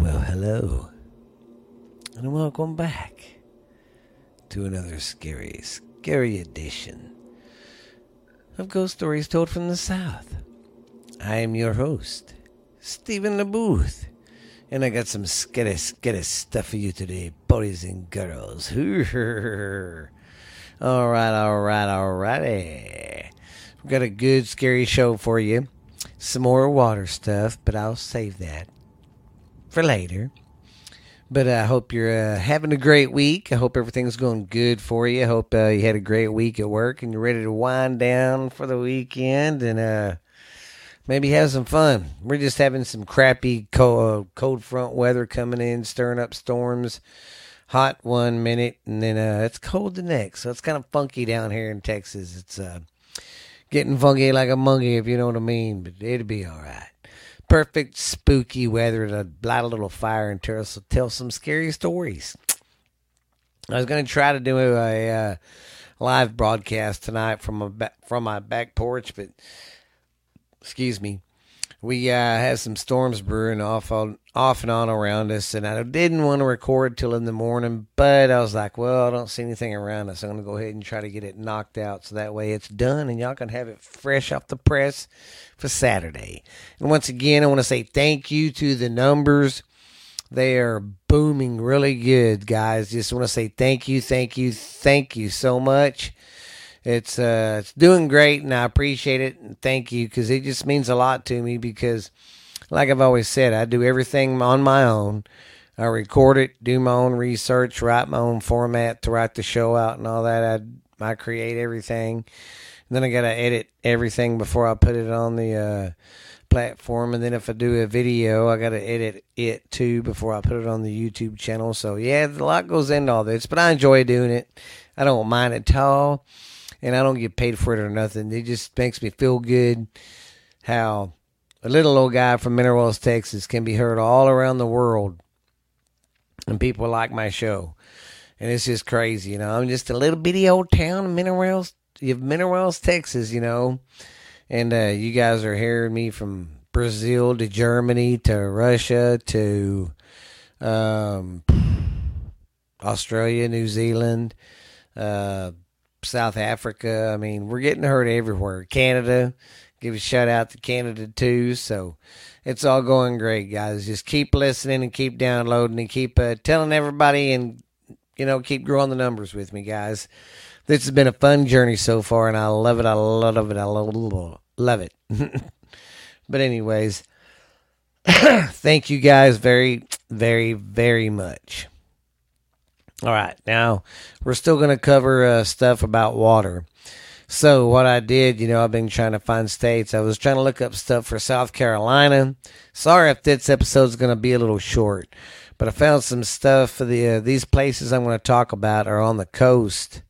Well, hello, and welcome back to another scary, scary edition of Ghost Stories Told from the South. I am your host, Stephen LeBooth, and I got some scary, scary stuff for you today, boys and girls. all right, all right, all righty. We've got a good, scary show for you. Some more water stuff, but I'll save that for later. But I hope you're uh, having a great week. I hope everything's going good for you. I hope uh, you had a great week at work and you're ready to wind down for the weekend and uh, maybe have some fun. We're just having some crappy cold, uh, cold front weather coming in, stirring up storms. Hot one minute and then uh, it's cold the next. So it's kind of funky down here in Texas. It's uh, getting funky like a monkey, if you know what I mean. But it'll be all right perfect spooky weather to light a little fire and tell, tell some scary stories. I was going to try to do a uh, live broadcast tonight from my from my back porch, but excuse me, we uh, had some storms brewing off on off and on around us, and I didn't want to record till in the morning, but I was like, well, I don't see anything around us. I'm going to go ahead and try to get it knocked out so that way it's done, and y'all can have it fresh off the press for Saturday. And once again, I want to say thank you to the numbers. They are booming really good, guys. Just want to say thank you, thank you, thank you so much. It's uh, it's doing great, and I appreciate it. And thank you because it just means a lot to me. Because, like I've always said, I do everything on my own. I record it, do my own research, write my own format to write the show out and all that. I I create everything. Then I gotta edit everything before I put it on the uh, platform. And then if I do a video, I gotta edit it too before I put it on the YouTube channel. So yeah, a lot goes into all this, but I enjoy doing it. I don't mind it at all and I don't get paid for it or nothing. It just makes me feel good how a little old guy from Mineral Wells, Texas can be heard all around the world and people like my show. And it's just crazy, you know. I'm just a little bitty old town in Mineral Wells, Mineral Wells, Texas, you know. And uh, you guys are hearing me from Brazil to Germany to Russia to um, Australia, New Zealand, uh, South Africa. I mean, we're getting heard everywhere. Canada, give a shout out to Canada too. So it's all going great, guys. Just keep listening and keep downloading and keep uh, telling everybody and you know keep growing the numbers with me, guys. This has been a fun journey so far, and I love it. I love it. I love, it. but anyways, thank you guys very, very, very much. All right, now we're still going to cover uh, stuff about water. So, what I did, you know, I've been trying to find states. I was trying to look up stuff for South Carolina. Sorry if this episode is going to be a little short, but I found some stuff for the uh, these places I'm going to talk about are on the coast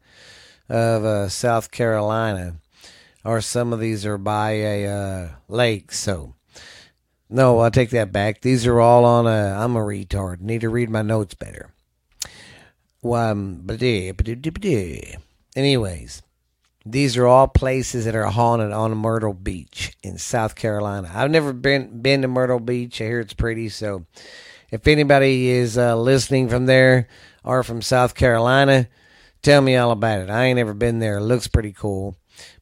of uh, South Carolina, or some of these are by a uh, lake. So, no, I take that back. These are all on a. I'm a retard. Need to read my notes better. Um, anyways, these are all places that are haunted on Myrtle Beach in South Carolina. I've never been been to Myrtle Beach. I hear it's pretty. So, if anybody is uh, listening from there or from South Carolina, tell me all about it. I ain't ever been there. It looks pretty cool,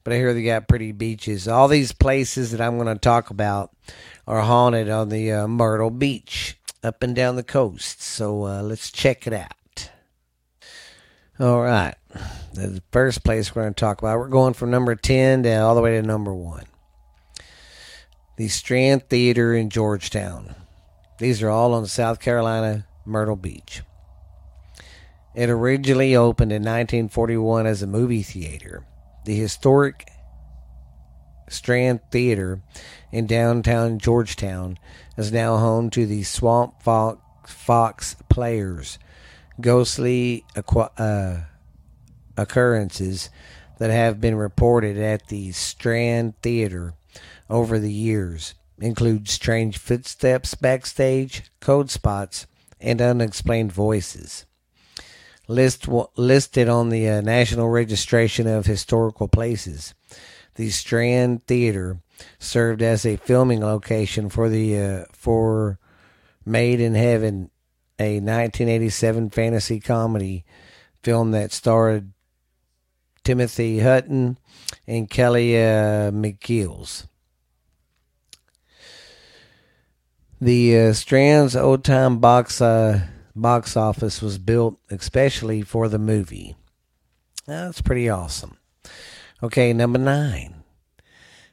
but I hear they got pretty beaches. All these places that I'm going to talk about are haunted on the uh, Myrtle Beach up and down the coast. So uh, let's check it out. All right. The first place we're going to talk about, we're going from number 10 to all the way to number 1. The Strand Theater in Georgetown. These are all on South Carolina, Myrtle Beach. It originally opened in 1941 as a movie theater. The historic Strand Theater in downtown Georgetown is now home to the Swamp Fox Players ghostly uh, occurrences that have been reported at the Strand Theater over the years include strange footsteps backstage, code spots, and unexplained voices. List, listed on the uh, National Registration of Historical Places, the Strand Theater served as a filming location for the uh, for Made in Heaven, a 1987 fantasy comedy film that starred Timothy Hutton and Kelly uh, McGillis. The uh, Strand's old time box uh, box office was built especially for the movie. That's pretty awesome. Okay, number nine,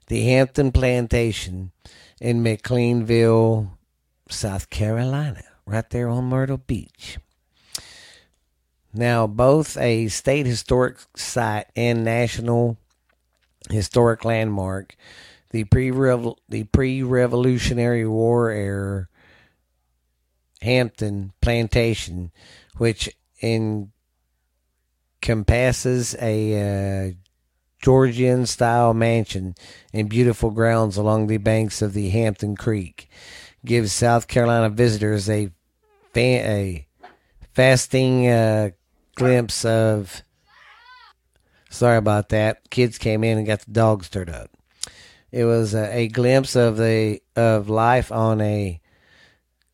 the Hampton Plantation in McClellanville, South Carolina, right there on Myrtle Beach. Now, both a state historic site and national historic landmark, the pre the pre Revolutionary War era Hampton Plantation, which encompasses a uh, Georgian style mansion and beautiful grounds along the banks of the Hampton Creek, gives South Carolina visitors a, fa- a fasting uh, glimpse of. Sorry about that. Kids came in and got the dog stirred up. It was a, a glimpse of the of life on a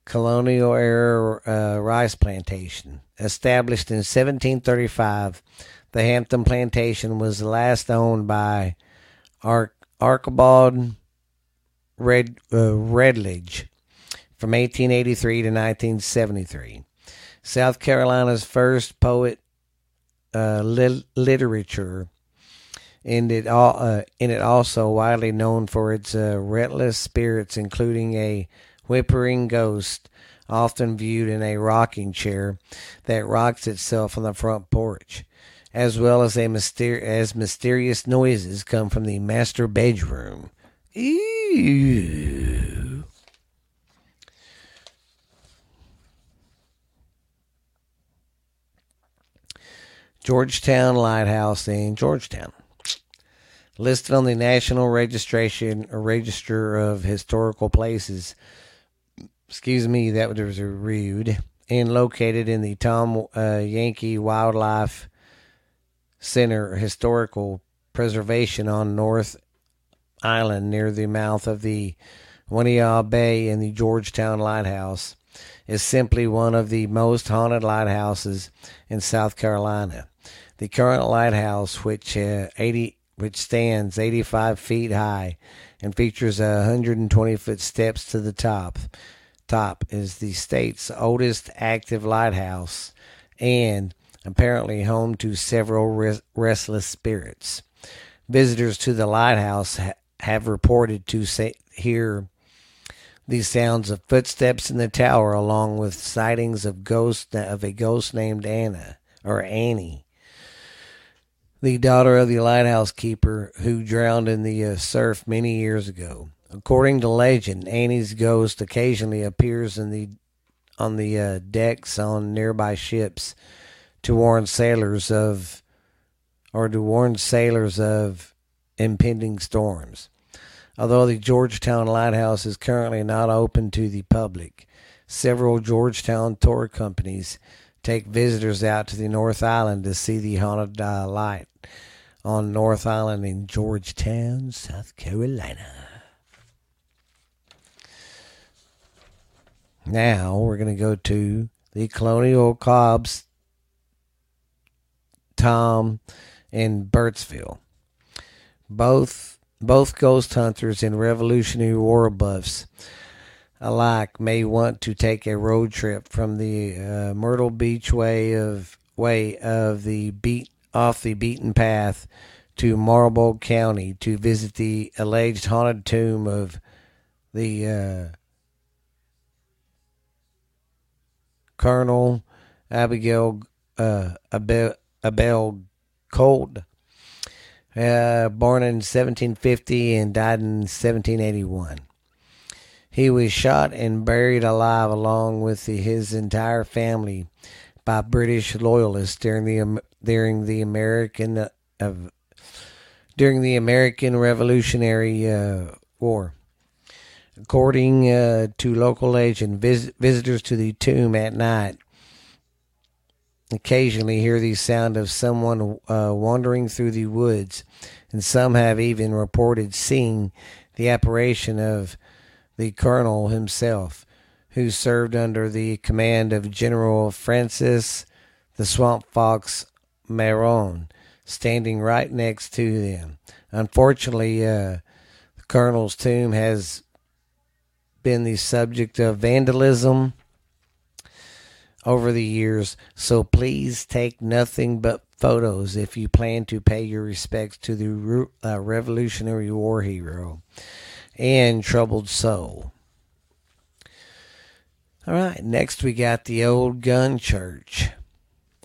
colonial era uh, rice plantation. Established in 1735, the Hampton Plantation was last owned by Ar- Archibald Red, uh, Redledge from 1883 to 1973. South Carolina's first poet uh, li- literature, and it all uh, and it also widely known for its uh, restless spirits, including a whimpering ghost, often viewed in a rocking chair that rocks itself on the front porch, as well as a myster- as mysterious noises come from the master bedroom. Ew. Georgetown Lighthouse in Georgetown. Listed on the National Registration Register of Historical Places. Excuse me, that was rude. And located in the Tom uh, Yawkey Wildlife Center Historical Preservation on North Island near the mouth of the Winyah Bay and the Georgetown Lighthouse is simply one of the most haunted lighthouses in South Carolina. The current lighthouse, which uh, 80 which stands 85 feet high and features 120 foot steps to the top, top is the state's oldest active lighthouse and apparently home to several res- restless spirits. Visitors to the lighthouse ha- have reported to say- hear the sounds of footsteps in the tower, along with sightings of ghost of a ghost named Anna or Annie the daughter of the lighthouse keeper who drowned in the uh, surf many years ago. According to legend, Annie's ghost occasionally appears in the on the uh, decks on nearby ships to warn sailors of or to warn sailors of impending storms. Although the Georgetown Lighthouse is currently not open to the public, several Georgetown tour companies take visitors out to the North Island to see the haunted uh, light on North Island in Georgetown, South Carolina. Now we're going to go to the Colonial Kolb's, Tom, and Burtsville. Both both ghost hunters and Revolutionary War buffs alike may want to take a road trip from the uh, Myrtle Beach way of way of the beat off the beaten path to Marlboro County to visit the alleged haunted tomb of the uh, Colonel Abigail uh, Abel, Abel Kolb, uh, born in 1750 and died in 1781. He was shot and buried alive along with the, his entire family by British loyalists during the during the American uh, during the American Revolutionary uh, War. According uh, to local legend, vis- visitors to the tomb at night occasionally hear the sound of someone uh, wandering through the woods, and some have even reported seeing the apparition of the colonel himself, who served under the command of General Francis the Swamp Fox Marion, standing right next to them. Unfortunately, uh, the colonel's tomb has been the subject of vandalism over the years, so please take nothing but photos if you plan to pay your respects to the uh, Revolutionary War hero and troubled soul. All right, next we got the Old Gunn Church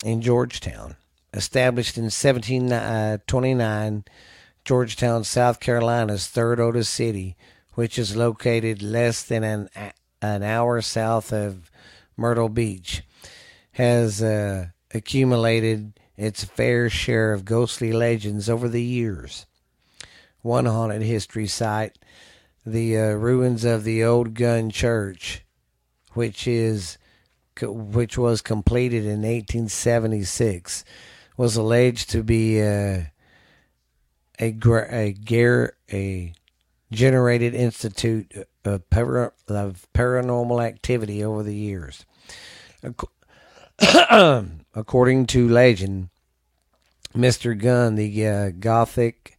in Georgetown. Established in 1729, Georgetown, South Carolina's third oldest city, which is located less than an, an hour south of Myrtle Beach, has uh, accumulated its fair share of ghostly legends over the years. One haunted history site, the uh, ruins of the old Gunn church, which is which was completed in 1876, was alleged to be uh, a a, a, a generated institute of, para, of paranormal activity over the years. According to legend, Mr. Gunn, the uh, Gothic,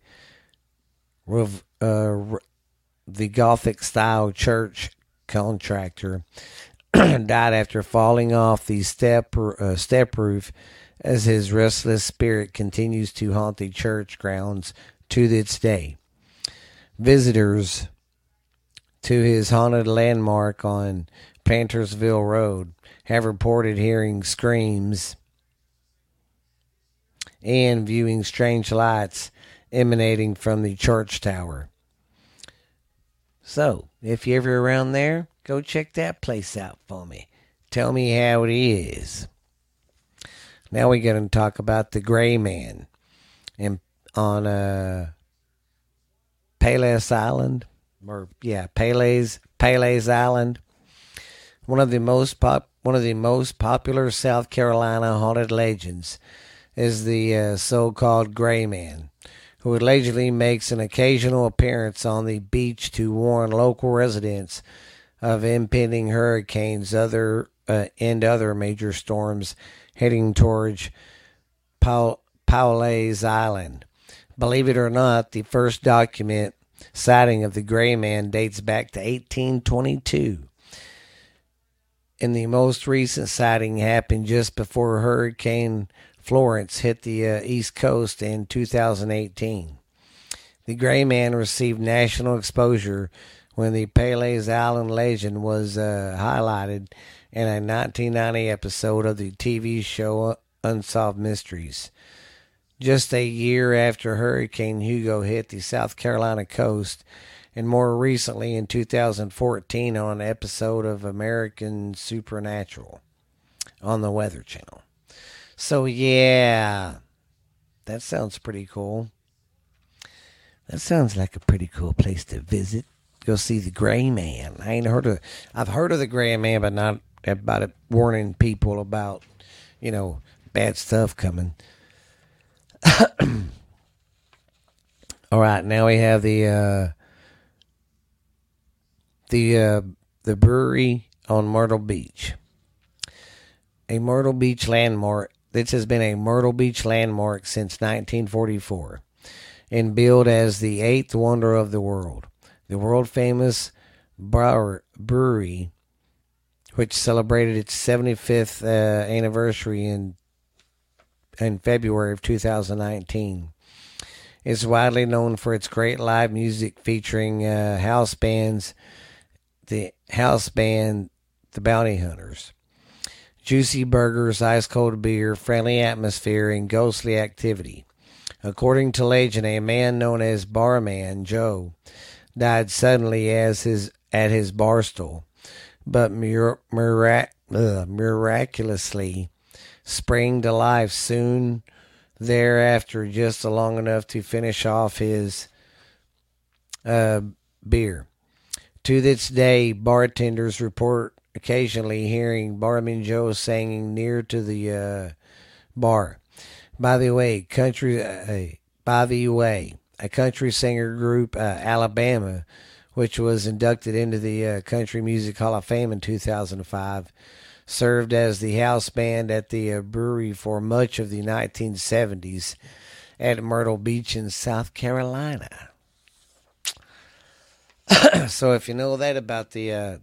uh, the Gothic style church contractor, died after falling off the step uh, step roof as his restless spirit continues to haunt the church grounds to this day. Visitors to his haunted landmark on Plantersville Road have reported hearing screams and viewing strange lights emanating from the church tower. So, if you're ever around there, go check that place out for me. Tell me how it is. Now we're going to talk about the Gray Man, and on uh, Palos Island, or yeah, Pele's Palos Island, one of the most pop, one of the most popular South Carolina haunted legends is the uh, so-called Gray Man, who allegedly makes an occasional appearance on the beach to warn local residents of impending hurricanes, other uh, and other major storms heading towards Paul, Paul's Island. Believe it or not, the first document sighting of the gray man dates back to 1822. And the most recent sighting happened just before Hurricane Florence hit the uh, East Coast in 2018. The gray man received national exposure when the Pawleys Island legend was uh, highlighted in a 1990 episode of the TV show Unsolved Mysteries. Just a year after Hurricane Hugo hit the South Carolina coast, and more recently in 2014 on an episode of American Supernatural on the Weather Channel. So, yeah, that sounds pretty cool. That sounds like a pretty cool place to visit. Go see the Gray Man. I ain't heard of. I've heard of the Gray Man, but not about it warning people about, you know, bad stuff coming. All right, now we have the uh, the uh, the Bowery on Myrtle Beach. A Myrtle Beach landmark. This has been a Myrtle Beach landmark since 1944 and billed as the eighth wonder of the world. The world famous Bowery, which celebrated its 75th uh, anniversary in in February of 2019. It's widely known for its great live music featuring uh, house bands, the house band, the Bounty Hunters. Juicy burgers, ice cold beer, friendly atmosphere, and ghostly activity. According to legend, a man known as Barman Joe died suddenly as his at his bar stool, but mirac- miraculously sprang to life soon thereafter, just long enough to finish off his uh, beer. To this day, bartenders report occasionally hearing Barman Joe singing near to the uh, bar. By the way, country. Uh, by the way, a country singer group, uh, Alabama, which was inducted into the uh, Country Music Hall of Fame in 2005, served as the house band at the uh, Bowery for much of the 1970s at Myrtle Beach in South Carolina. so if you know that about the uh,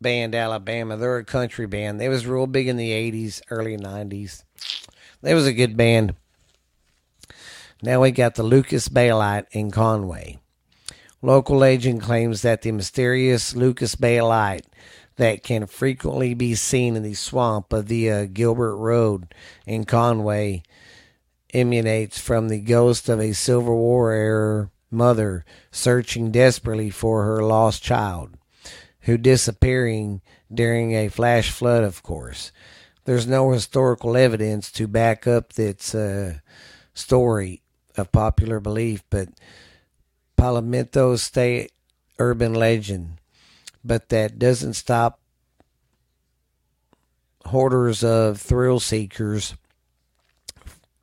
band Alabama, they're a country band. They was real big in the 80s, early 90s. They was a good band. Now we got the Lucas Bay Light in Conway. Local legend claims that the mysterious Lucas Bay Light that can frequently be seen in the swamp of the uh, Gilbert Road in Conway emanates from the ghost of a Civil War era mother searching desperately for her lost child, who disappearing during a flash flood, of course. There's no historical evidence to back up its uh, story of popular belief, but Palmetto State urban legend. But that doesn't stop hoarders of thrill seekers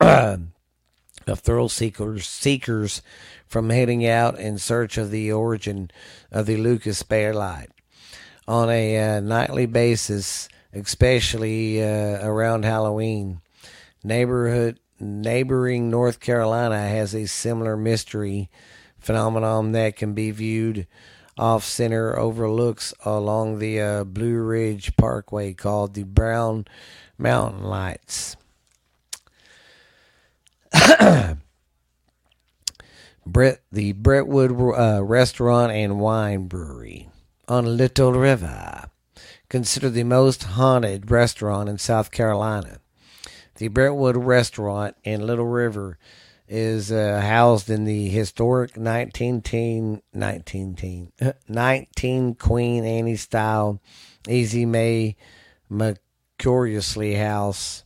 of thrill seekers seekers from heading out in search of the origin of the Lucas Bay Light on a uh, nightly basis, especially uh, around Halloween. Neighborhood neighboring North Carolina has a similar mystery phenomenon that can be viewed off center overlooks along the uh, Blue Ridge Parkway called the Brown Mountain Lights. Brett, the Brentwood uh, Restaurant and Wine Brewery on Little River, considered the most haunted restaurant in South Carolina. The Brentwood Restaurant in Little River is uh, housed in the historic 19, 19, 19 Queen Anne style Easy May McCuriously House.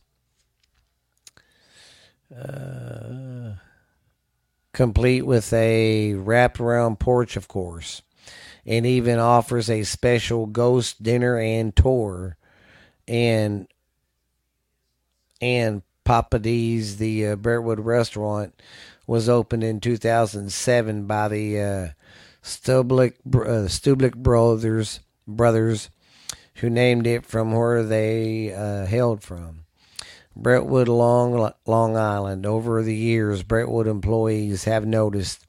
Uh, complete with a wrapped around porch, of course, and even offers a special ghost dinner and tour. And and Papa D's, the uh, Brentwood restaurant, was opened in 2007 by the uh, Stublick, uh, brothers, brothers, who named it from where they uh, hailed from. Brentwood, Long, Long Island. Over the years, Brentwood employees have noticed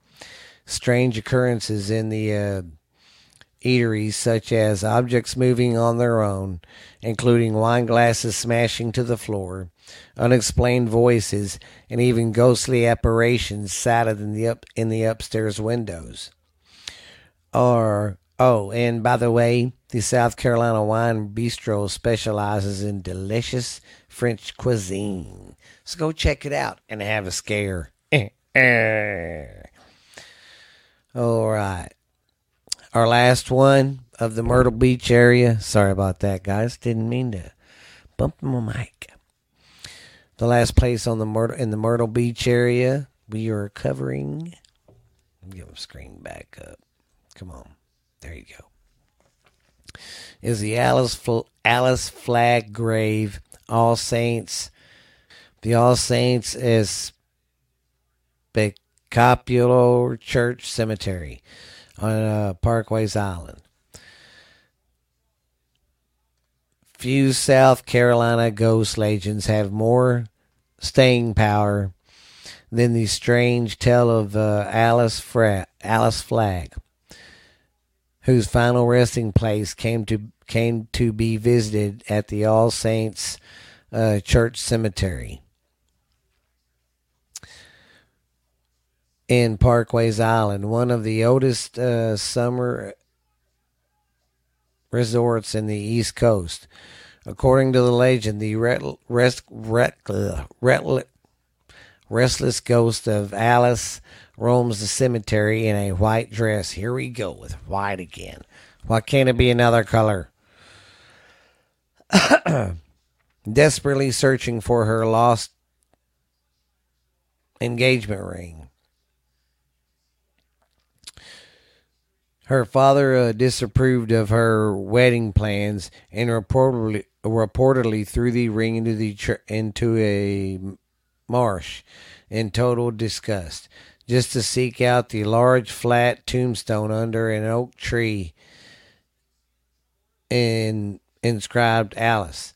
strange occurrences in the uh, eateries, such as objects moving on their own, including wine glasses smashing to the floor, unexplained voices, and even ghostly apparitions sighted in the up in the upstairs windows. Or oh, and by the way, the South Carolina Wine Bistro specializes in delicious French cuisine. So go check it out and have a scare. All right. Our last one of the Myrtle Beach area. Sorry about that, guys. Didn't mean to bump my mic. The last place on the Myrtle in the Myrtle Beach area we are covering. Give the screen back up. Come on. There you go. Is the Alice Alice Flagg Grave all Saints, the All Saints is Becapular Church Cemetery on uh, Parkways Island. Few South Carolina ghost legends have more staying power than the strange tale of uh, Alice, Fra- Alice Flagg, whose final resting place came to came to be visited at the All Saints uh, Church Cemetery in Parkways Island, one of the oldest uh, summer resorts in the East Coast. According to the legend, the rest, restless ghost of Alice roams the cemetery in a white dress. Here we go with white again. Why can't it be another color? desperately searching for her lost engagement ring. Her father uh, disapproved of her wedding plans and reportedly reportedly threw the ring into the into a marsh in total disgust. just to seek out the large flat tombstone under an oak tree and inscribed Alice.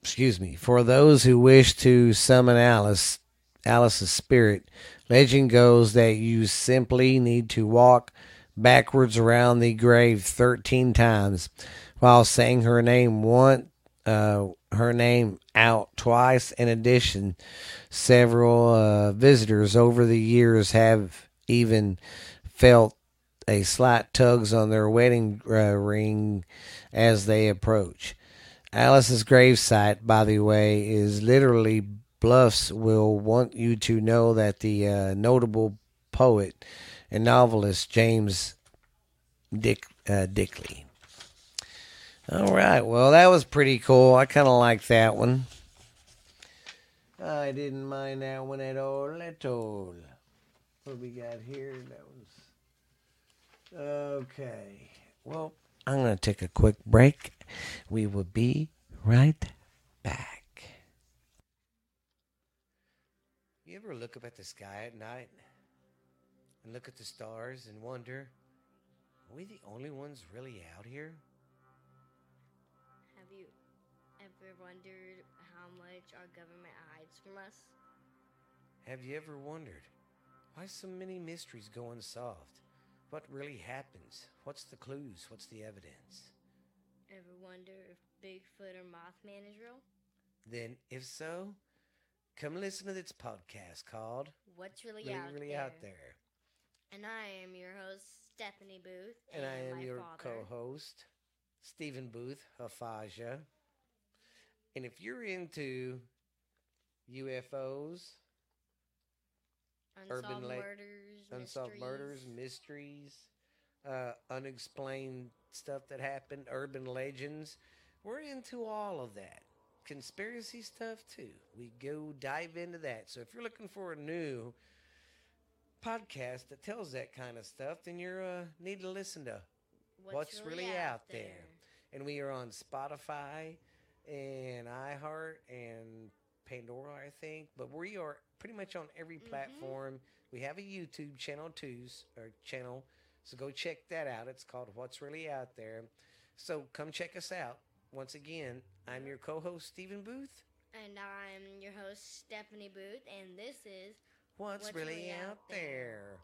Excuse me. For those who wish to summon Alice, Alice's spirit, legend goes that you simply need to walk backwards around the grave 13 times while saying her name one uh, her name out twice. In addition several uh, visitors over the years have even felt a slight tugs on their wedding uh, ring as they approach. Alice's gravesite by the way is literally bluffs will want you to know that the uh, notable poet and novelist james Dick uh, Dickley. All right, well that was pretty cool. I kind of like that one. I didn't mind that one at all. At all. What we got here? That was okay. Well, I'm gonna take a quick break. We will be right back. You ever look up at the sky at night and look at the stars and wonder? Are we the only ones really out here? Have you ever wondered how much our government hides from us? Have you ever wondered why so many mysteries go unsolved? What really happens? What's the clues? What's the evidence? Ever wonder if Bigfoot or Mothman is real? Then, if so, come listen to this podcast called What's really, Really, out, really there? Out There. And I am your host, Stephanie Booth. And I am your father. co host, Stephen Booth, Hafaja. And if you're into UFOs, Unsolved Urban La- murders, unsolved mysteries. murders, mysteries, uh, unexplained stuff that happened, urban legends. We're into all of that. Conspiracy stuff too. We go dive into that. So if you're looking for a new podcast that tells that kind of stuff, then you uh, need to listen to. What's Really Out There? And we are on Spotify and iHeart and Pandora, I think. But we are pretty much on every Mhm. platform. We have a YouTube channel too, or channel. So go check that out. It's called What's Really Out There. So come check us out. Once again, I'm your co-host Stephen Booth. And I'm your host, Stephanie Booth, and this is What's, What's really, Really out Out there? There?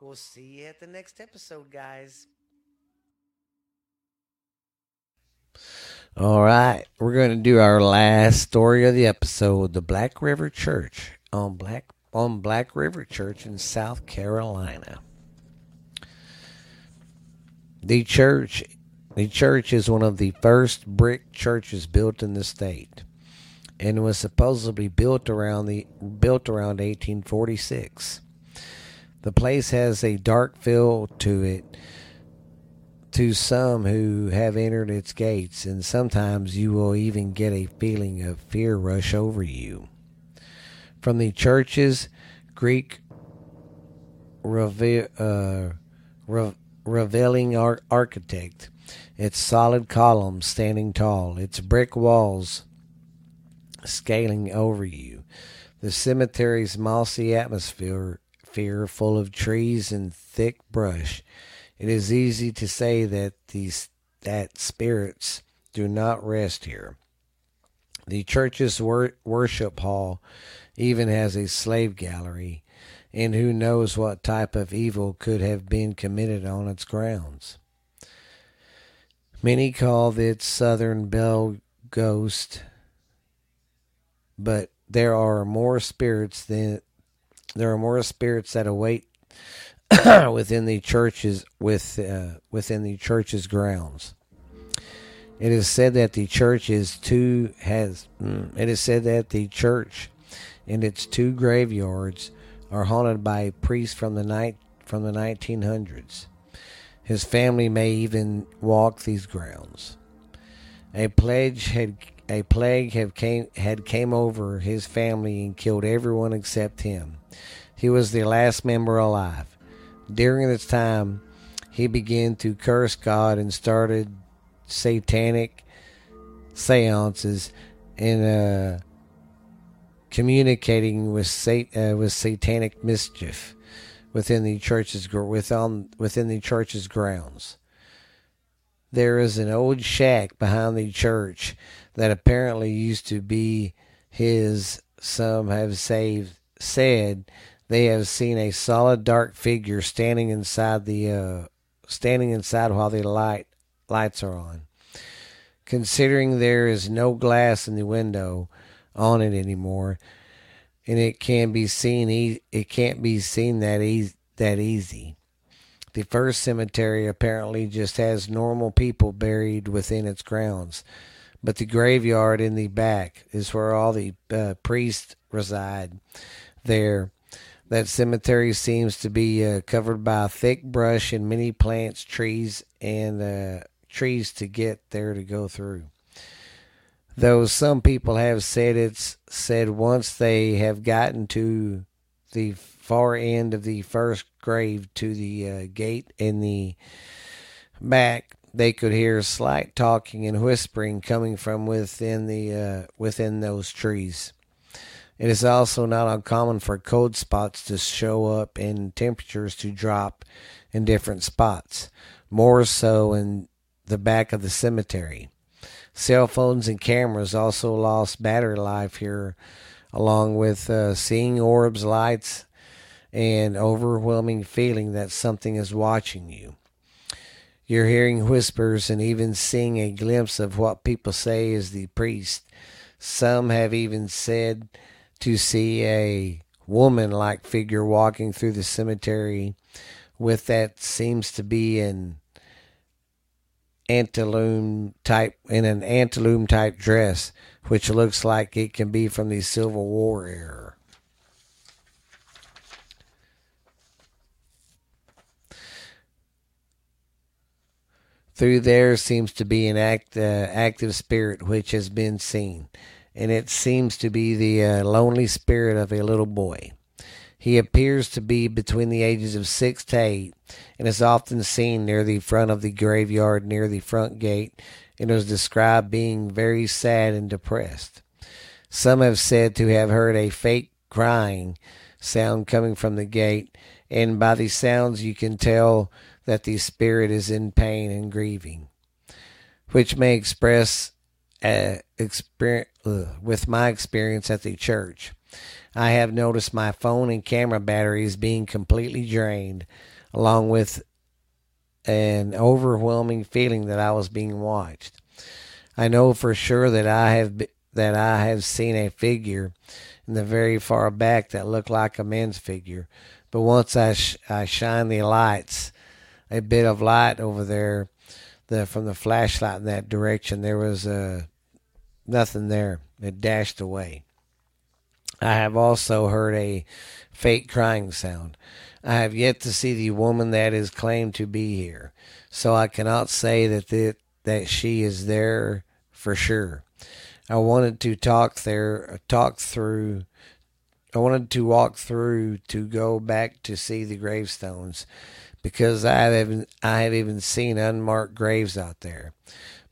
We'll see you at the next episode, guys. All right, we're going to do our last story of the episode, the Black River Church on Black on Black River Church in South Carolina. The church the church is one of the first brick churches built in the state and was supposedly built around the built around 1846. The place has a dark feel to it to some who have entered its gates, and sometimes you will even get a feeling of fear rush over you. From the church's Greek reve- uh, re- revealing ar- architect, its solid columns standing tall, its brick walls scaling over you, the cemetery's mossy atmosphere fear full of trees and thick brush. It is easy to say that these that spirits do not rest here. The church's wor- worship hall even has a slave gallery, and who knows what type of evil could have been committed on its grounds. Many call it Southern Bell Ghost, but there are more spirits than there are more spirits that await within the churches with uh, within the church's grounds. It is said that the church is two has mm, it is said that the church and its two graveyards are haunted by a priest from the night from the 1900s. His family may even walk these grounds. A pledge had a plague have came had came over his family and killed everyone except him. He was the last member alive. During this time, he began to curse God and started satanic seances and uh, communicating with sat- uh, with satanic mischief. within the church's within within the church's grounds. There is an old shack behind the church that apparently used to be his. Some have saved, said they have seen a solid dark figure standing inside the uh, standing inside while the light lights are on. Considering there is no glass in the window on it anymore, and it can be seen e- it can't be seen that that easy. The first cemetery apparently just has normal people buried within its grounds, but the graveyard in the back is where all the uh, priests reside. There, that cemetery seems to be uh, covered by thick brush and many plants, trees, and uh, trees to get there to go through. Though some people have said it's said once they have gotten to the far end of the first grave to the uh, gate in the back, they could hear slight talking and whispering coming from within the uh, within those trees. It is also not uncommon for cold spots to show up and temperatures to drop in different spots, more so in the back of the cemetery. Cell phones and cameras also lost battery life here, along with uh, seeing orbs, lights, and overwhelming feeling that something is watching you. You're hearing whispers and even seeing a glimpse of what people say is the priest. Some have even said to see a woman like figure walking through the cemetery with that seems to be an antaloom type in an antaloom type dress, which looks like it can be from the Civil War era. Through there seems to be an act, uh, active spirit which has been seen, and it seems to be the uh, lonely spirit of a little boy. He appears to be between the ages of six to eight and is often seen near the front of the graveyard near the front gate and is described being very sad and depressed. Some have said to have heard a faint crying sound coming from the gate, and by the sounds you can tell that the spirit is in pain and grieving, which may express uh, experience, uh, with my experience at the church. I have noticed my phone and camera batteries being completely drained, along with an overwhelming feeling that I was being watched. I know for sure that I have that I have seen a figure in the very far back that looked like a man's figure, but once I sh- I shine the lights, a bit of light over there, the from the flashlight in that direction, there was uh, nothing there. It dashed away. I have also heard a faint crying sound. I have yet to see the woman that is claimed to be here, so I cannot say that that she is there for sure. I wanted to talk there, talk through. I wanted to walk through to go back to see the gravestones, because I have I have even seen unmarked graves out there.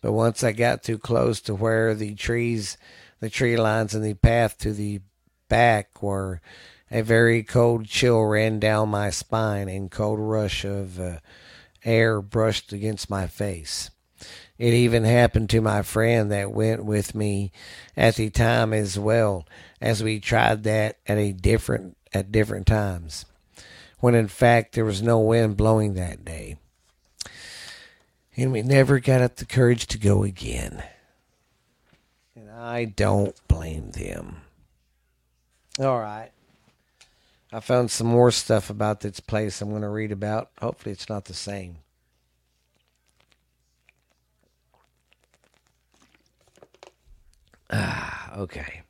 But once I got too close to where the trees, the tree lines, and the path to the back where a very cold chill ran down my spine and cold rush of uh, air brushed against my face. It even happened to my friend that went with me at the time as well, as we tried that at a different at different times, when in fact there was no wind blowing that day. And we never got up the courage to go again. And I don't blame them. All right. I found some more stuff about this place I'm going to read about. Hopefully, it's not the same. Ah, okay.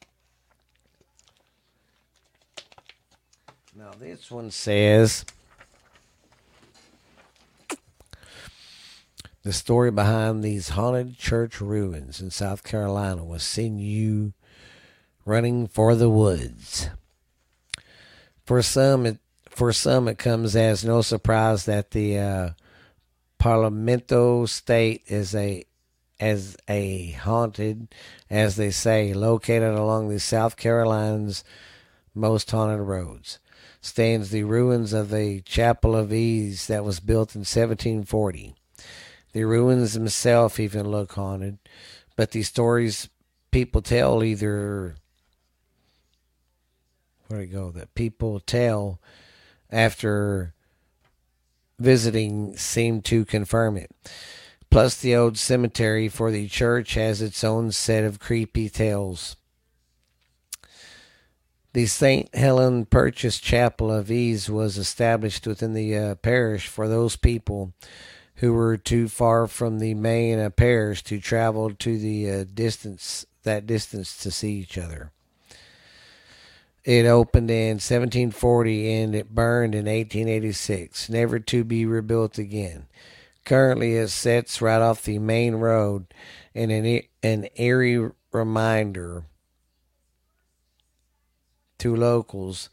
This one says the story behind these haunted church ruins in South Carolina was seen you running for the woods. For some, it for some it comes as no surprise that the uh, Palmetto State is a as a haunted, as they say, located along the South Carolina's most haunted roads. Stands the ruins of the chapel of ease that was built in 1740. The ruins themselves even look haunted, but the stories people tell either where do go that people tell after visiting seem to confirm it. Plus, the old cemetery for the church has its own set of creepy tales. The St. Helena Parish Chapel of Ease was established within the uh, parish for those people who were too far from the main uh, parish to travel to the uh, distance that distance to see each other. It opened in 1740 and it burned in 1886, never to be rebuilt again. Currently, it sits right off the main road and an, an eerie reminder to locals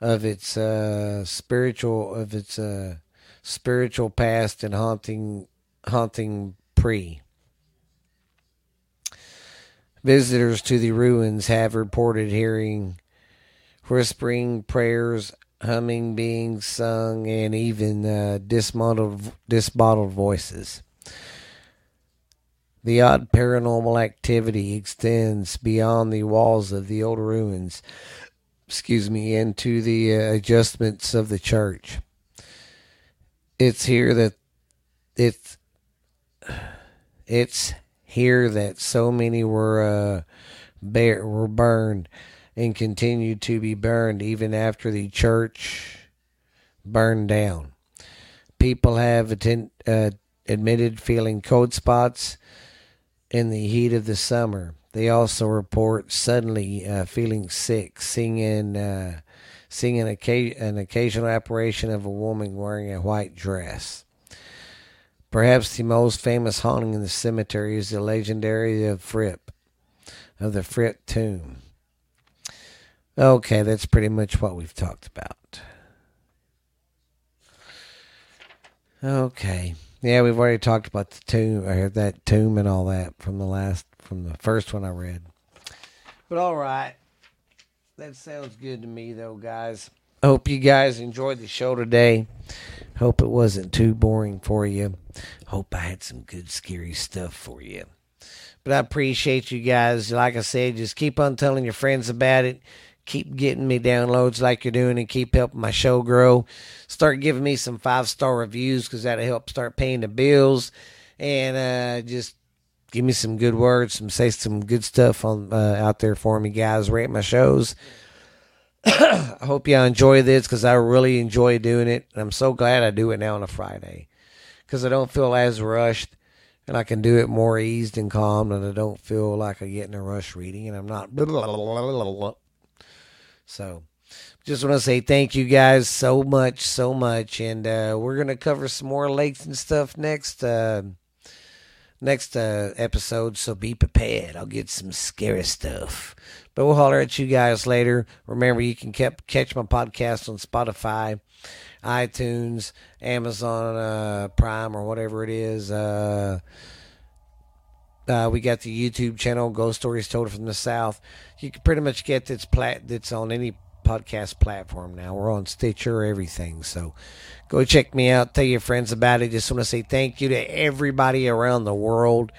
of its uh, spiritual of its uh, spiritual past and haunting haunting pre. Visitors to the ruins have reported hearing whispering prayers humming being sung, and even uh, dismantled, disbottled voices. The odd paranormal activity extends beyond the walls of the old ruins, excuse me, into the uh, adjustments of the church. It's here that it's it's here that so many were uh, bear, were burned and continued to be burned even after the church burned down. People have attend, uh, admitted feeling cold spots in the heat of the summer. They also report suddenly uh, feeling sick, seeing uh, seeing an, an occasional apparition of a woman wearing a white dress. Perhaps the most famous haunting in the cemetery is the legendary of Fripp, of the Fripp tomb. Okay, that's pretty much what we've talked about. Okay. Yeah, we've already talked about the tomb, heard that tomb and all that from the last, from the first one I read. But all right. That sounds good to me, though, guys. I hope you guys enjoyed the show today. Hope it wasn't too boring for you. Hope I had some good, scary stuff for you. But I appreciate you guys. Like I said, just keep on telling your friends about it keep getting me downloads like you're doing and keep helping my show grow. Start giving me some five star reviews because that'll help start paying the bills. And uh, just give me some good words, some say some good stuff on uh, out there for me, guys. Rate my shows. I hope y'all enjoy this because I really enjoy doing it. And I'm so glad I do it now on a Friday because I don't feel as rushed and I can do it more eased and calm and I don't feel like I get in a rush reading and I'm not blah, blah, blah, so just want to say thank you guys so much, so much. And uh, we're to cover some more lakes and stuff next. Uh, next uh, episode, so be prepared. I'll get some scary stuff. But we'll holler at you guys later. Remember, you can keep, catch my podcast on Spotify, iTunes, Amazon uh, Prime, or whatever it is. Uh, uh, we got the YouTube channel, Ghost Stories Told from the South. You can pretty much get this plat that's on any podcast platform now. We're on Stitcher, everything. So go check me out. Tell your friends about it. Just want to say thank you to everybody around the world.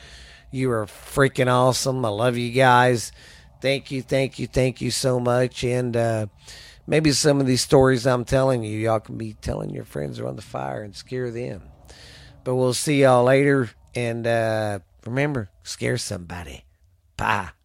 You are freaking awesome. I love you guys. Thank you, thank you, thank you so much. And uh, maybe some of these stories I'm telling you, y'all can be telling your friends around the fire and scare them. But we'll see y'all later. And uh, remember, scare somebody. Bye.